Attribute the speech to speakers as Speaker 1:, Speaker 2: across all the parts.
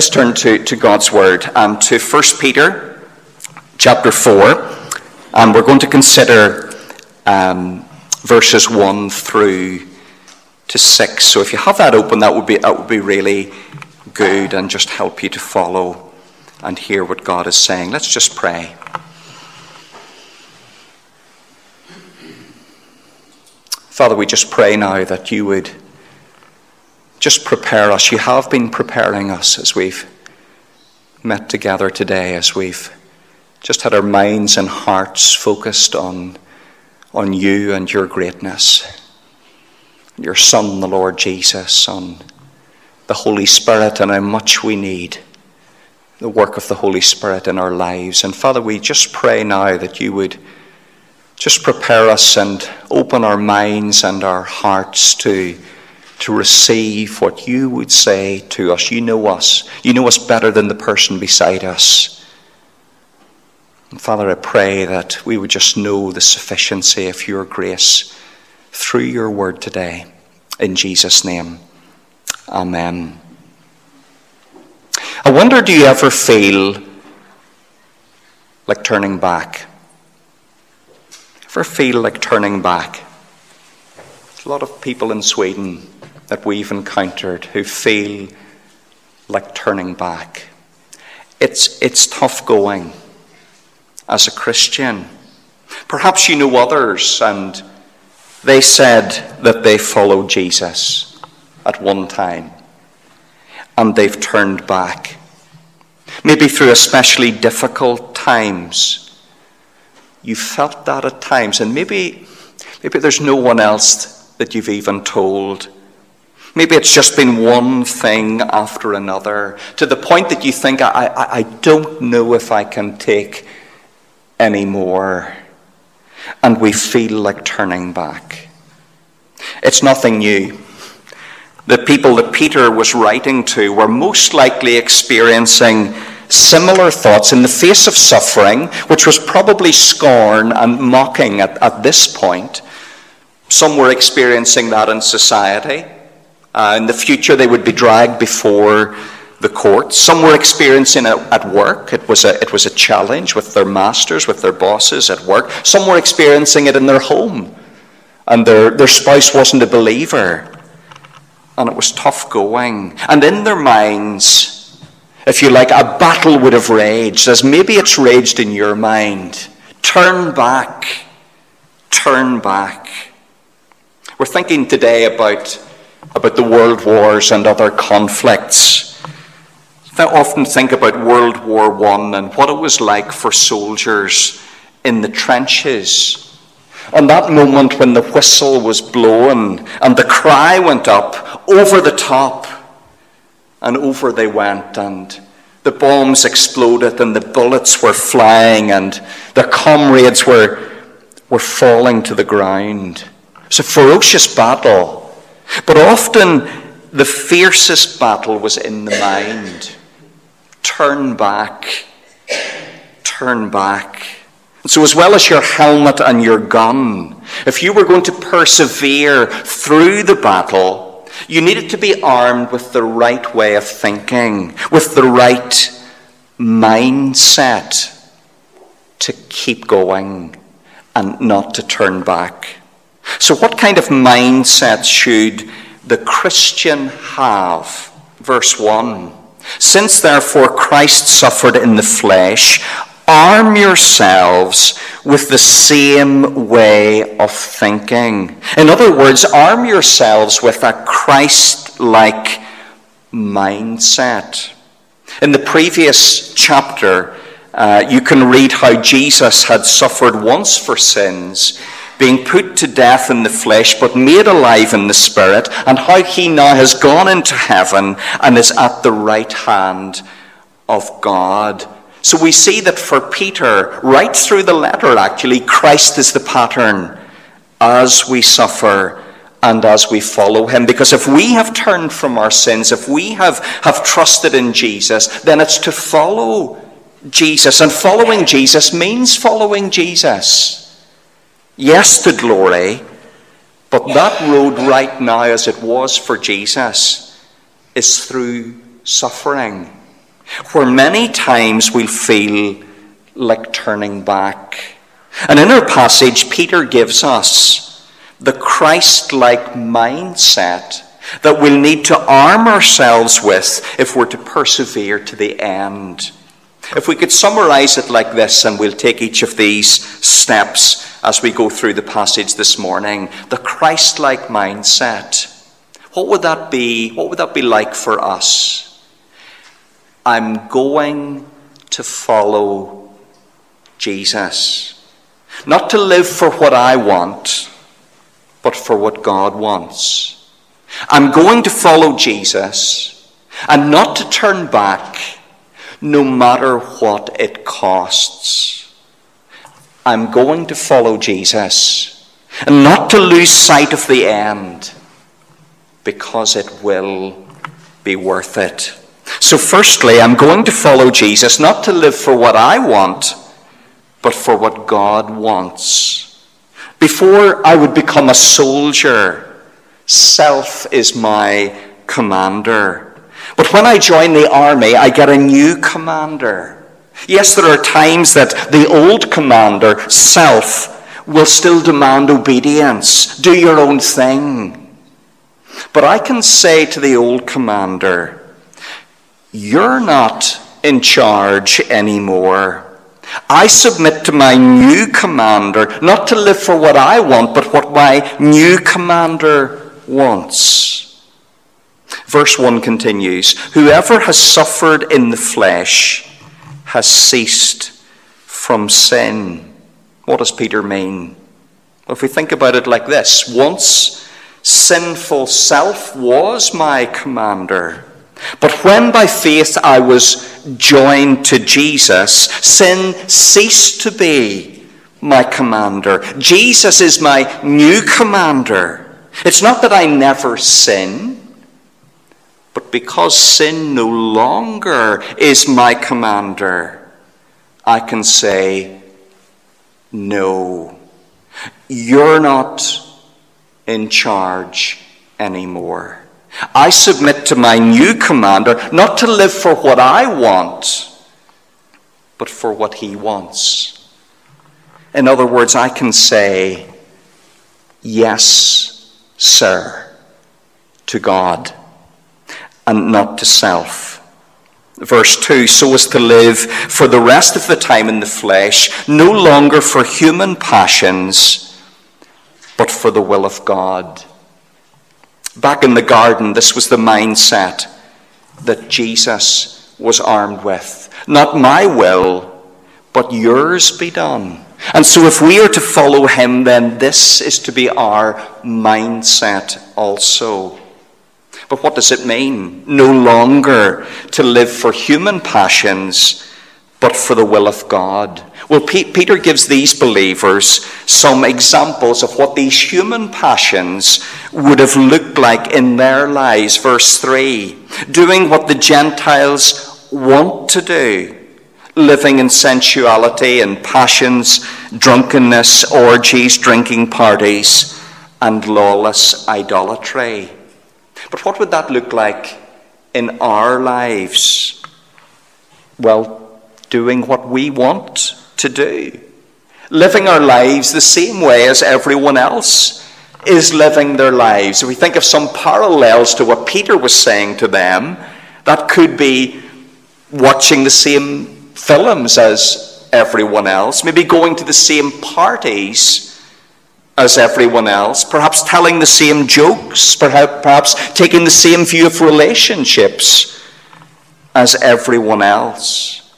Speaker 1: Let's turn to, to God's Word and to 1 Peter chapter 4. And we're going to consider um, verses 1 through to 6. So if you have that open, that would be, that would be really good and just help you to follow and hear what God is saying. Let's just pray. Father, we just pray now that you would just prepare us. You have been preparing us as we've met together today, as we've just had our minds and hearts focused on, on you and your greatness, your Son, the Lord Jesus, on the Holy Spirit, and how much we need the work of the Holy Spirit in our lives. And Father, we just pray now that you would just prepare us and open our minds and our hearts to to receive what you would say to us. You know us. You know us better than the person beside us. And Father, I pray that we would just know the sufficiency of your grace through your word today. In Jesus' name, Amen. I wonder do you ever feel like turning back? Ever feel like turning back? A lot of people in Sweden that we've encountered who feel like turning back. It's, it's tough going as a Christian. Perhaps you know others and they said that they followed Jesus at one time and they've turned back. Maybe through especially difficult times. You felt that at times, and maybe, maybe there's no one else that you've even told Maybe it's just been one thing after another to the point that you think, I, I, I don't know if I can take any more. And we feel like turning back. It's nothing new. The people that Peter was writing to were most likely experiencing similar thoughts in the face of suffering, which was probably scorn and mocking at, at this point. Some were experiencing that in society. Uh, in the future, they would be dragged before the courts. Some were experiencing it at work. It was, a, it was a challenge with their masters, with their bosses at work. Some were experiencing it in their home, and their, their spouse wasn't a believer. And it was tough going. And in their minds, if you like, a battle would have raged, as maybe it's raged in your mind. Turn back. Turn back. We're thinking today about about the world wars and other conflicts. I often think about World War I and what it was like for soldiers in the trenches. On that moment when the whistle was blown and the cry went up, over the top, and over they went, and the bombs exploded and the bullets were flying and their comrades were, were falling to the ground. It was a ferocious battle. But often the fiercest battle was in the mind. Turn back. Turn back. So, as well as your helmet and your gun, if you were going to persevere through the battle, you needed to be armed with the right way of thinking, with the right mindset to keep going and not to turn back. So, what kind of mindset should the Christian have? Verse 1 Since therefore Christ suffered in the flesh, arm yourselves with the same way of thinking. In other words, arm yourselves with a Christ like mindset. In the previous chapter, uh, you can read how Jesus had suffered once for sins being put to death in the flesh, but made alive in the spirit, and how he now has gone into heaven and is at the right hand of God. So we see that for Peter, right through the letter, actually, Christ is the pattern as we suffer and as we follow him. Because if we have turned from our sins, if we have, have trusted in Jesus, then it's to follow Jesus. And following Jesus means following Jesus yes to glory, but that road right now, as it was for Jesus, is through suffering. where many times we'll feel like turning back. And in our passage, Peter gives us the Christ like mindset that we'll need to arm ourselves with if we're to persevere to the end. If we could summarize it like this, and we'll take each of these steps as we go through the passage this morning the Christ like mindset. What would that be? What would that be like for us? I'm going to follow Jesus. Not to live for what I want, but for what God wants. I'm going to follow Jesus and not to turn back no matter what it costs. I'm going to follow Jesus and not to lose sight of the end because it will be worth it. So, firstly, I'm going to follow Jesus not to live for what I want, but for what God wants. Before I would become a soldier, self is my commander. But when I join the army, I get a new commander. Yes, there are times that the old commander, self, will still demand obedience. Do your own thing. But I can say to the old commander, You're not in charge anymore. I submit to my new commander, not to live for what I want, but what my new commander wants. Verse 1 continues Whoever has suffered in the flesh has ceased from sin. What does Peter mean? Well, if we think about it like this once sinful self was my commander. But when by faith I was joined to Jesus, sin ceased to be my commander. Jesus is my new commander. It's not that I never sin. Because sin no longer is my commander, I can say, No, you're not in charge anymore. I submit to my new commander not to live for what I want, but for what he wants. In other words, I can say, Yes, sir, to God and not to self. Verse 2 so as to live for the rest of the time in the flesh, no longer for human passions, but for the will of God. Back in the garden, this was the mindset that Jesus was armed with. Not my will, but yours be done. And so, if we are to follow him, then this is to be our mindset also. But what does it mean? No longer to live for human passions, but for the will of God. Well, Peter gives these believers some examples of what these human passions would have looked like in their lives. Verse 3 doing what the Gentiles want to do, living in sensuality and passions, drunkenness, orgies, drinking parties, and lawless idolatry. But what would that look like in our lives? Well, doing what we want to do. Living our lives the same way as everyone else is living their lives. If we think of some parallels to what Peter was saying to them, that could be watching the same films as everyone else, maybe going to the same parties as everyone else, perhaps telling the same jokes, perhaps taking the same view of relationships as everyone else.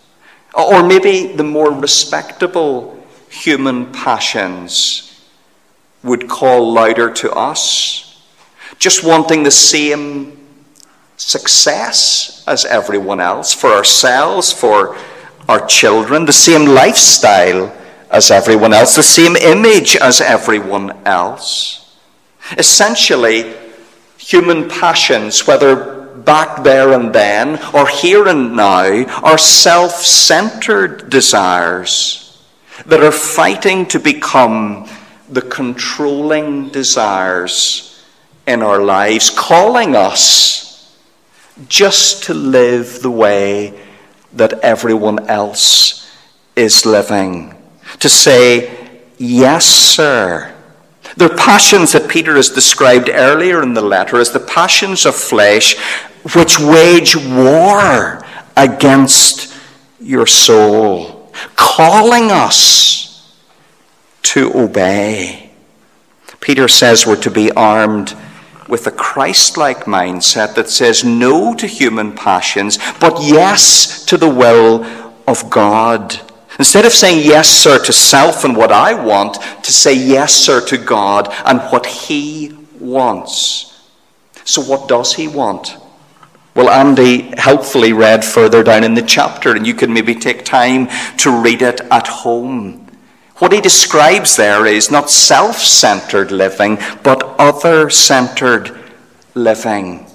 Speaker 1: Or maybe the more respectable human passions would call louder to us, just wanting the same success as everyone else for ourselves, for our children, the same lifestyle as everyone else, the same image as everyone else. Essentially, human passions, whether back there and then or here and now, are self centered desires that are fighting to become the controlling desires in our lives, calling us just to live the way that everyone else is living. To say, Yes, sir. They're passions that Peter has described earlier in the letter as the passions of flesh which wage war against your soul, calling us to obey. Peter says we're to be armed with a Christ like mindset that says no to human passions, but yes to the will of God. Instead of saying yes, sir, to self and what I want, to say yes, sir, to God and what He wants. So, what does He want? Well, Andy helpfully read further down in the chapter, and you can maybe take time to read it at home. What he describes there is not self centered living, but other centered living.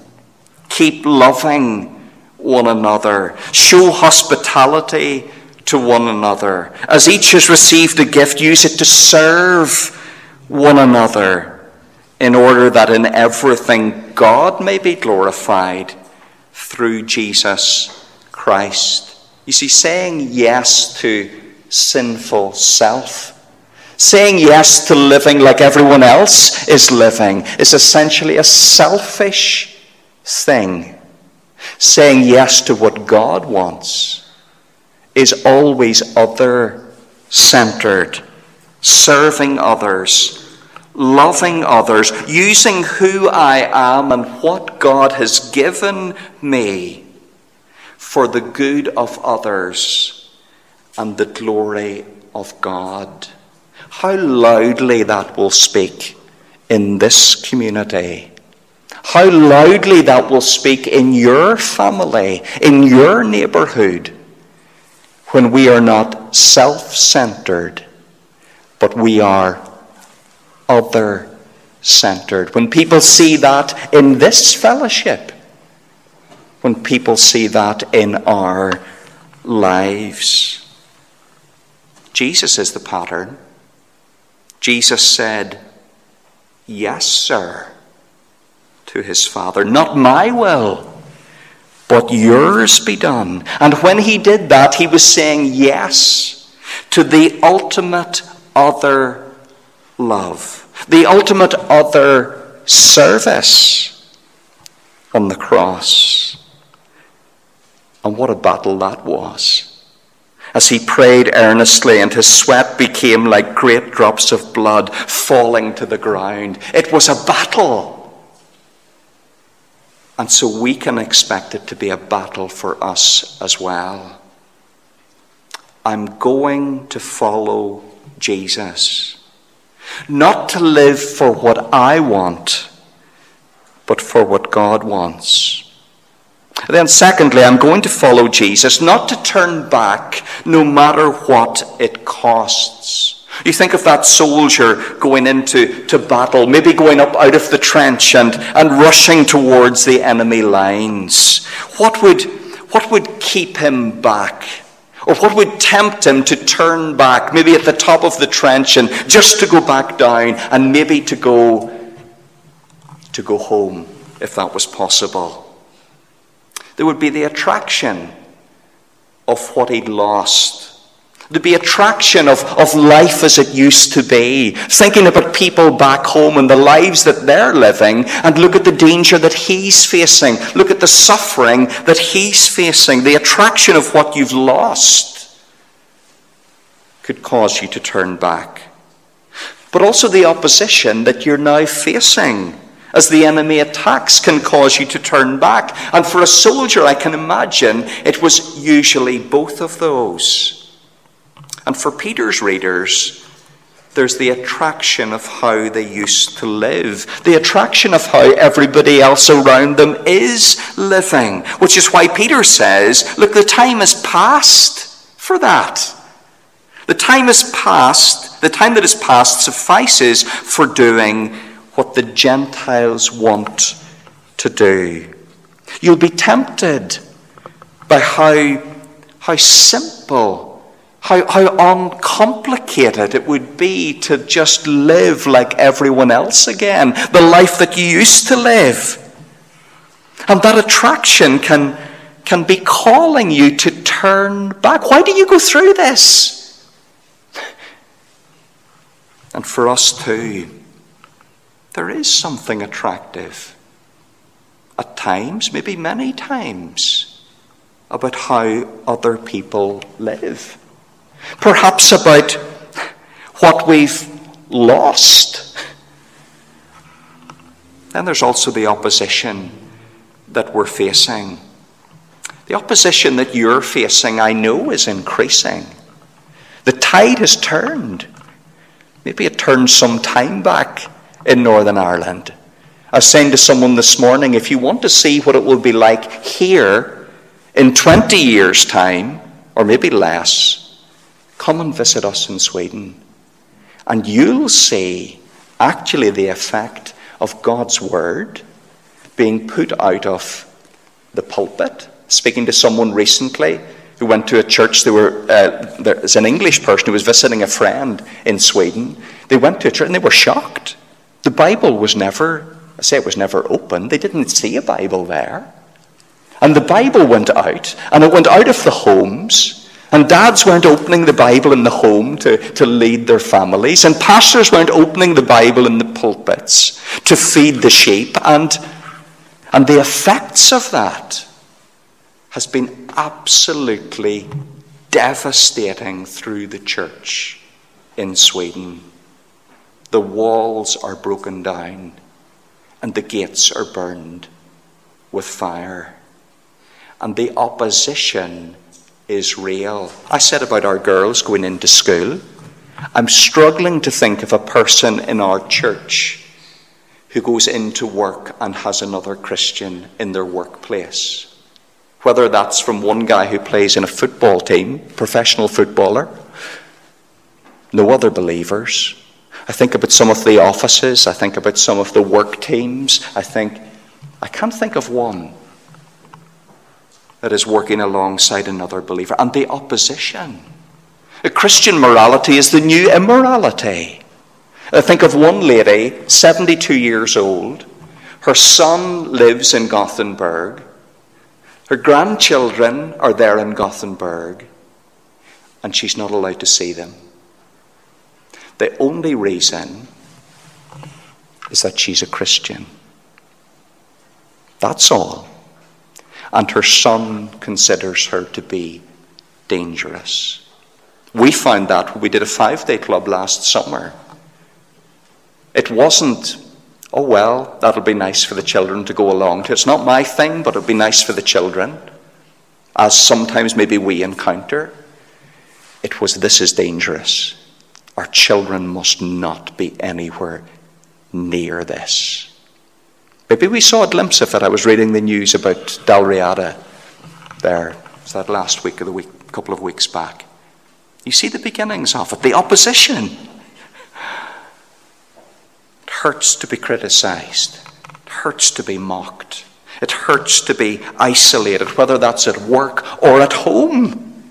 Speaker 1: Keep loving one another, show hospitality to one another. As each has received a gift, use it to serve one another in order that in everything God may be glorified through Jesus Christ. You see, saying yes to sinful self, saying yes to living like everyone else is living, is essentially a selfish thing. Saying yes to what God wants is always other centered, serving others, loving others, using who I am and what God has given me for the good of others and the glory of God. How loudly that will speak in this community. How loudly that will speak in your family, in your neighborhood when we are not self centered, but we are other centered. When people see that in this fellowship, when people see that in our lives, Jesus is the pattern. Jesus said, Yes, sir, to his Father. Not my will but yours be done. And when he did that, he was saying yes to the ultimate other love, the ultimate other service on the cross. And what a battle that was. As he prayed earnestly, and his sweat became like great drops of blood falling to the ground. It was a battle. And so we can expect it to be a battle for us as well. I'm going to follow Jesus. Not to live for what I want, but for what God wants. Then, secondly, I'm going to follow Jesus, not to turn back no matter what it costs. You think of that soldier going into to battle, maybe going up out of the trench and, and rushing towards the enemy lines. What would, what would keep him back? Or what would tempt him to turn back, maybe at the top of the trench and just to go back down and maybe to go to go home if that was possible? There would be the attraction of what he'd lost There'd be attraction of, of life as it used to be, thinking about people back home and the lives that they're living, and look at the danger that he's facing. Look at the suffering that he's facing. The attraction of what you've lost could cause you to turn back. But also the opposition that you're now facing as the enemy attacks can cause you to turn back. And for a soldier, I can imagine it was usually both of those. And for Peter's readers, there's the attraction of how they used to live, the attraction of how everybody else around them is living, which is why Peter says, Look, the time is past for that. The time is past, the time that is past suffices for doing what the Gentiles want to do. You'll be tempted by how, how simple how, how uncomplicated it would be to just live like everyone else again, the life that you used to live. And that attraction can, can be calling you to turn back? Why do you go through this? And for us too, there is something attractive at times, maybe many times, about how other people live. Perhaps about what we've lost. Then there's also the opposition that we're facing. The opposition that you're facing, I know, is increasing. The tide has turned. Maybe it turned some time back in Northern Ireland. I was saying to someone this morning if you want to see what it will be like here in 20 years' time, or maybe less, come and visit us in Sweden. And you'll see actually the effect of God's Word being put out of the pulpit. Speaking to someone recently who went to a church, they were, uh, an English person who was visiting a friend in Sweden. They went to a church and they were shocked. The Bible was never I say it was never open. They didn't see a Bible there. And the Bible went out, and it went out of the homes. And dads weren't opening the Bible in the home to, to lead their families. And pastors weren't opening the Bible in the pulpits to feed the sheep. And, and the effects of that has been absolutely devastating through the church in Sweden. The walls are broken down and the gates are burned with fire. And the opposition is real. I said about our girls going into school, I'm struggling to think of a person in our church who goes into work and has another Christian in their workplace. Whether that's from one guy who plays in a football team, professional footballer, no other believers, I think about some of the offices, I think about some of the work teams. I think, I can't think of one that is working alongside another believer. And the opposition. A Christian morality is the new immorality. I think of one lady, 72 years old. Her son lives in Gothenburg. Her grandchildren are there in Gothenburg. And she's not allowed to see them. The only reason is that she's a Christian. That's all. And her son considers her to be dangerous. We found that when we did a five day club last summer. It wasn't, oh well, that'll be nice for the children to go along to. It's not my thing, but it'll be nice for the children, as sometimes maybe we encounter. It was, this is dangerous. Our children must not be anywhere near this. Maybe we saw a glimpse of it. I was reading the news about Dalriada there. Was that last week or the week, a couple of weeks back? You see the beginnings of it, the opposition. It hurts to be criticized. It hurts to be mocked. It hurts to be isolated, whether that's at work or at home.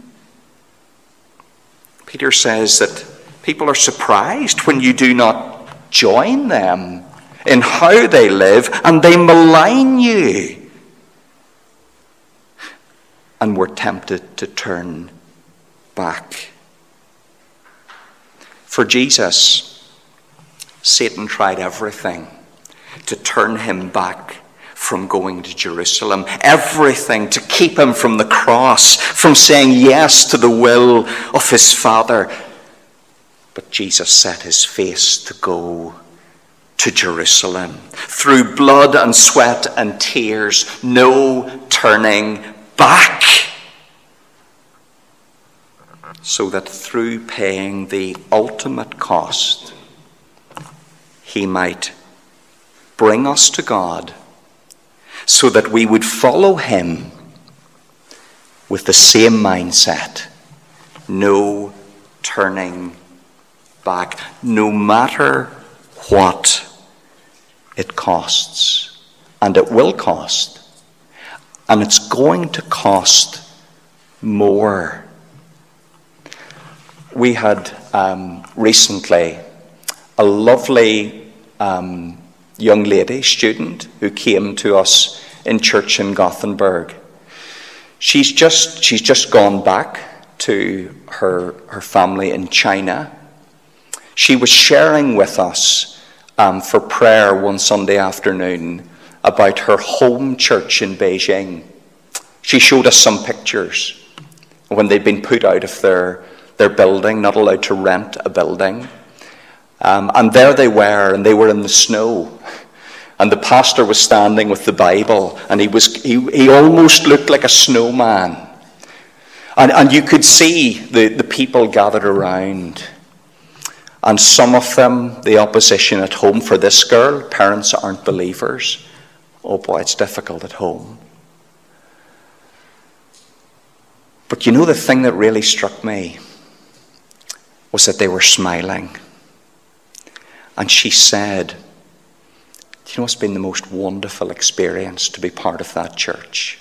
Speaker 1: Peter says that People are surprised when you do not join them in how they live and they malign you. And we're tempted to turn back. For Jesus, Satan tried everything to turn him back from going to Jerusalem, everything to keep him from the cross, from saying yes to the will of his Father. But Jesus set his face to go to Jerusalem. Through blood and sweat and tears, no turning back. So that through paying the ultimate cost, he might bring us to God so that we would follow him with the same mindset no turning back, no matter what it costs. And it will cost. And it's going to cost more. We had um, recently a lovely um, young lady, student, who came to us in church in Gothenburg. She's just, she's just gone back to her, her family in China. She was sharing with us um, for prayer one Sunday afternoon about her home church in Beijing. She showed us some pictures when they'd been put out of their, their building, not allowed to rent a building. Um, and there they were, and they were in the snow. And the pastor was standing with the Bible, and he, was, he, he almost looked like a snowman. And, and you could see the, the people gathered around. And some of them, the opposition at home for this girl, parents aren't believers. Oh boy, it's difficult at home. But you know the thing that really struck me was that they were smiling. And she said, Do you know it's been the most wonderful experience to be part of that church?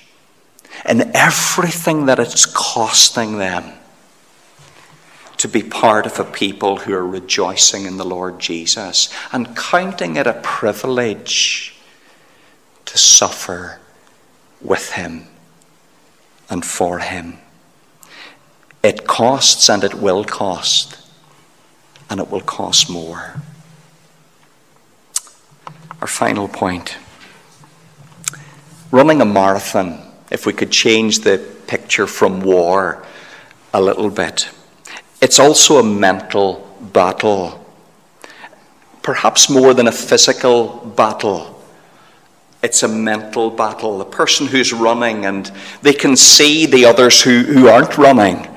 Speaker 1: And everything that it's costing them to be part of a people who are rejoicing in the Lord Jesus and counting it a privilege to suffer with Him and for Him. It costs and it will cost, and it will cost more. Our final point running a marathon, if we could change the picture from war a little bit, it's also a mental battle, perhaps more than a physical battle. It's a mental battle. The person who's running, and they can see the others who, who aren't running.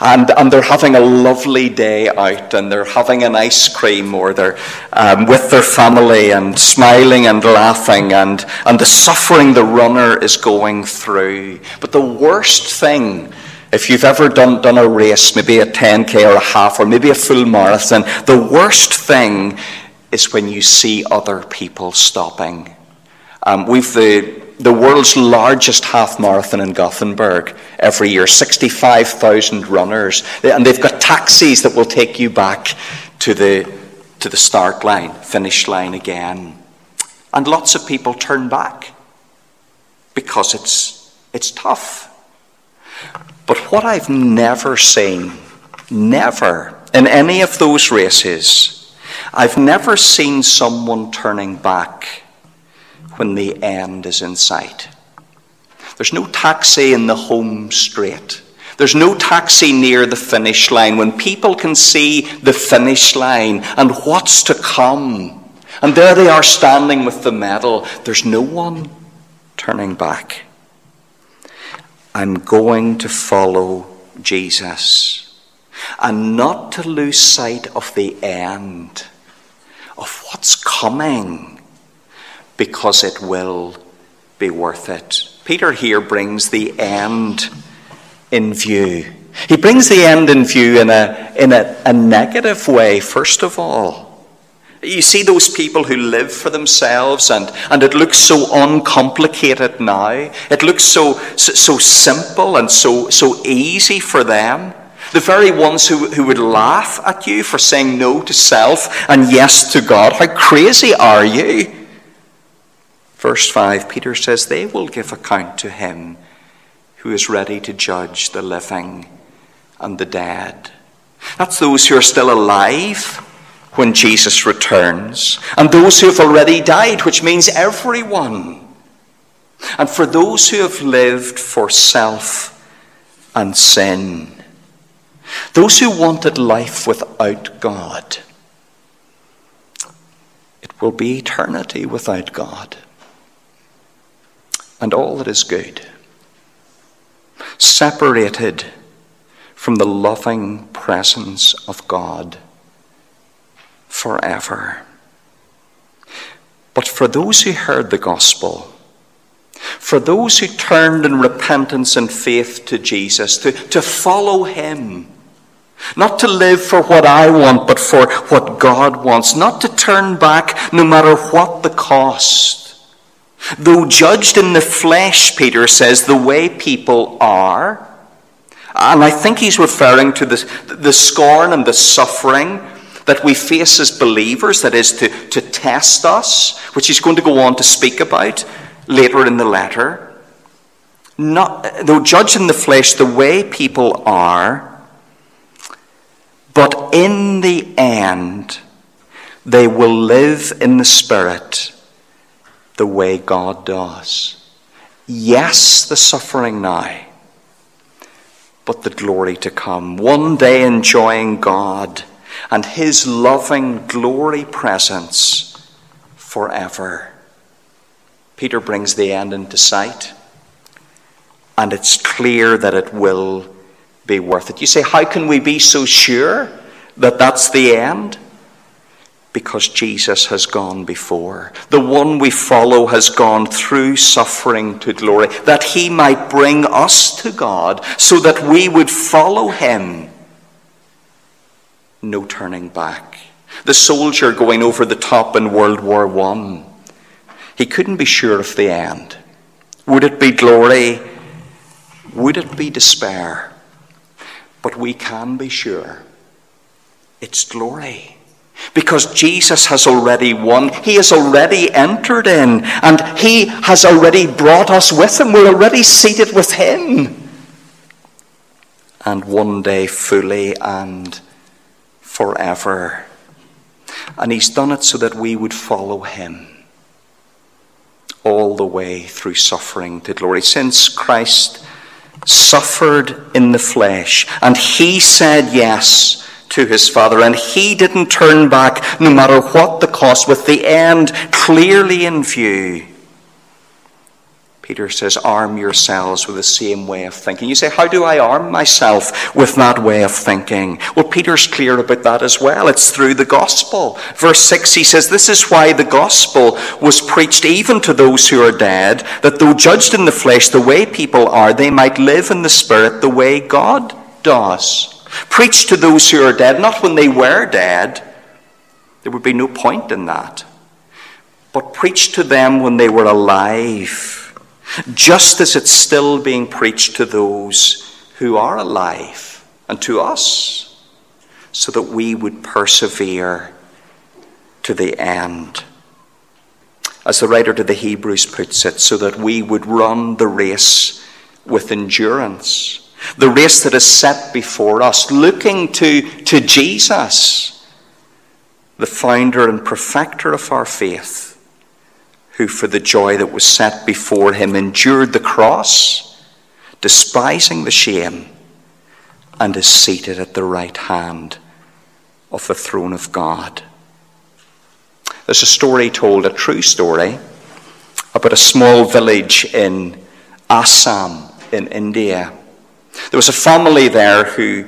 Speaker 1: And, and they're having a lovely day out, and they're having an ice cream, or they're um, with their family and smiling and laughing, and, and the suffering the runner is going through. But the worst thing, if you've ever done, done a race, maybe a 10k or a half, or maybe a full marathon, the worst thing is when you see other people stopping. Um, we've the the world's largest half marathon in Gothenburg every year, 65,000 runners. And they've got taxis that will take you back to the, to the start line, finish line again. And lots of people turn back because it's, it's tough. But what I've never seen, never, in any of those races, I've never seen someone turning back when the end is in sight. There's no taxi in the home straight. There's no taxi near the finish line when people can see the finish line and what's to come. And there they are standing with the medal. There's no one turning back. I'm going to follow Jesus and not to lose sight of the end, of what's coming because it will be worth it. Peter here brings the end in view. He brings the end in view in a, in a, a negative way, first of all. You see those people who live for themselves, and, and it looks so uncomplicated now. It looks so, so, simple and so, so easy for them. The very ones who, who would laugh at you for saying no to self and yes to God. How crazy are you? Verse 5, Peter says, They will give account to him who is ready to judge the living and the dead. That's those who are still alive when Jesus returns, and those who have already died, which means everyone. And for those who have lived for self and sin, those who wanted life without God, it will be eternity without God. And all that is good, separated from the loving presence of God forever. But for those who heard the gospel, for those who turned in repentance and faith to Jesus, to, to follow Him, not to live for what I want, but for what God wants, not to turn back no matter what the cost Though judged in the flesh, Peter says, the way people are, and I think he's referring to the, the scorn and the suffering that we face as believers, that is to, to test us, which he's going to go on to speak about later in the letter. not, though judged in the flesh the way people are, but in the end, they will live in the Spirit the way God does. Yes, the suffering now, but the glory to come. One day enjoying God and His loving glory presence forever. Peter brings the end into sight, and it's clear that it will be worth it. You say, How can we be so sure that that's the end? Because Jesus has gone before. The one we follow has gone through suffering to glory, that he might bring us to God, so that we would follow him. No turning back. The soldier going over the top in World War One he couldn't be sure of the end. Would it be glory? Would it be despair? But we can be sure it's glory. Because Jesus has already won. He has already entered in. And He has already brought us with Him. We're already seated with Him. And one day fully and forever. And He's done it so that we would follow Him all the way through suffering to glory. Since Christ suffered in the flesh and he said yes to his Father and he didn't turn back no matter what the cost, with the end clearly in view. Peter says, arm yourselves with the same way of thinking. You say, how do I arm myself with that way of thinking? Well, Peter's clear about that as well. It's through the gospel. Verse 6, he says, This is why the gospel was preached even to those who are dead, that though judged in the flesh the way people are, they might live in the spirit the way God does. Preach to those who are dead, not when they were dead. There would be no point in that. But preach to them when they were alive just as it's still being preached to those who are alive and to us, so that we would persevere to the end. As the writer to the Hebrews puts it, so that we would run the race with endurance. The race that is set before us, looking to, to Jesus, the founder and perfecter of our faith who for the joy that was set before him endured the cross, despising the shame, and is seated at the right hand of the throne of God. There's a story told, a true story, about a small village in Assam in India. There was a family there who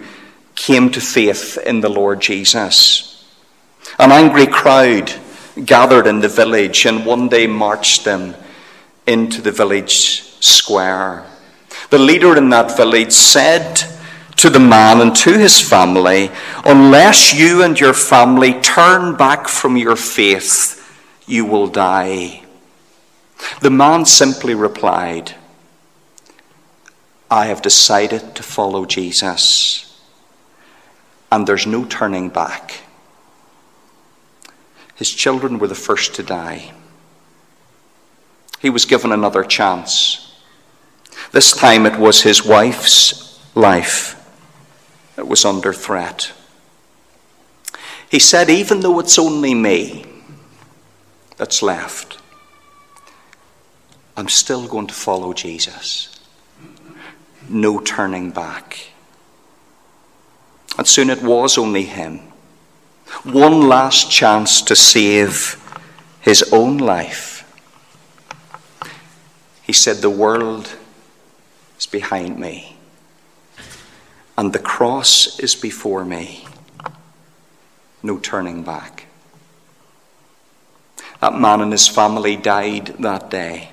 Speaker 1: came to faith in the Lord Jesus. An angry crowd gathered in the village and one day marched them into the village square. The leader in that village said to the man and to his family, Unless you and your family turn back from your faith, you will die. The man simply replied, I have decided to follow Jesus, and there's no turning back. His children were the first to die. He was given another chance. This time it was his wife's life that was under threat. He said, Even though it's only me that's left, I'm still going to follow Jesus. No turning back. And soon it was only him one last chance to save his own life. He said, The world is behind me, and the cross is before me. No turning back. That man and his family died that day.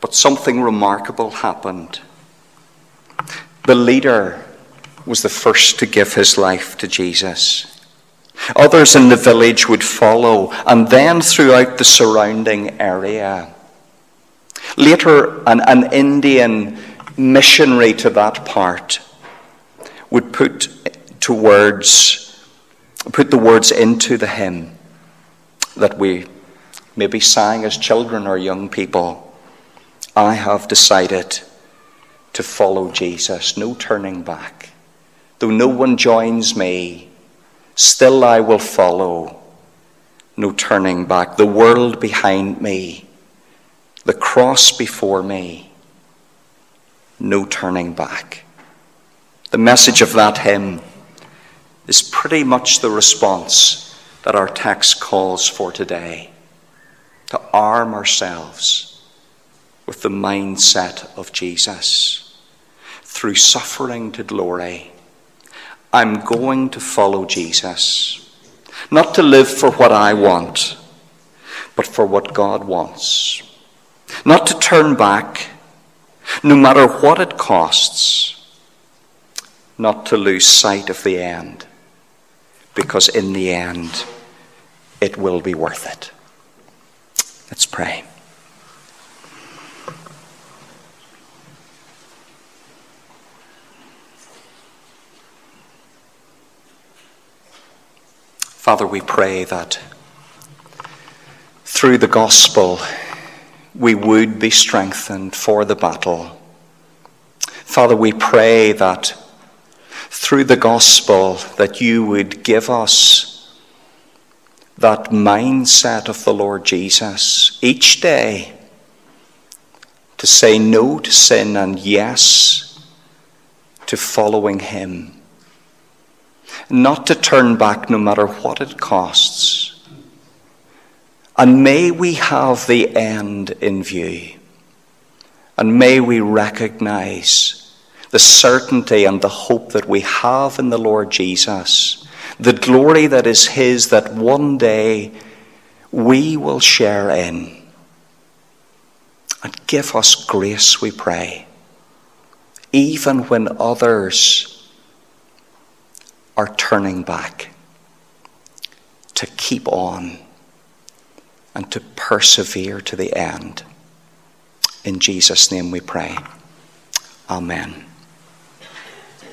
Speaker 1: But something remarkable happened. The leader was the first to give his life to Jesus. Others in the village would follow, and then throughout the surrounding area. Later, an, an Indian missionary to that part would put to words, put the words into the hymn that we maybe sang as children or young people. I have decided to follow Jesus, no turning back. Though no one joins me, still I will follow, no turning back. The world behind me, the cross before me, no turning back. The message of that hymn is pretty much the response that our text calls for today to arm ourselves with the mindset of Jesus through suffering to glory. I'm going to follow Jesus, not to live for what I want, but for what God wants. Not to turn back, no matter what it costs, not to lose sight of the end, because in the end, it will be worth it. Let's pray. Father, we pray that through the gospel we would be strengthened for the battle. Father, we pray that through the gospel that you would give us that mindset of the Lord Jesus each day to say no to sin and yes to following him not to turn back no matter what it costs. And may we have the end in view. And may we recognize the certainty and the hope that we have in the Lord Jesus, the glory that is His that one day we will share in. And give us grace, we pray, even when others are turning back, to keep on and to persevere to the end. In Jesus' name we pray. Amen.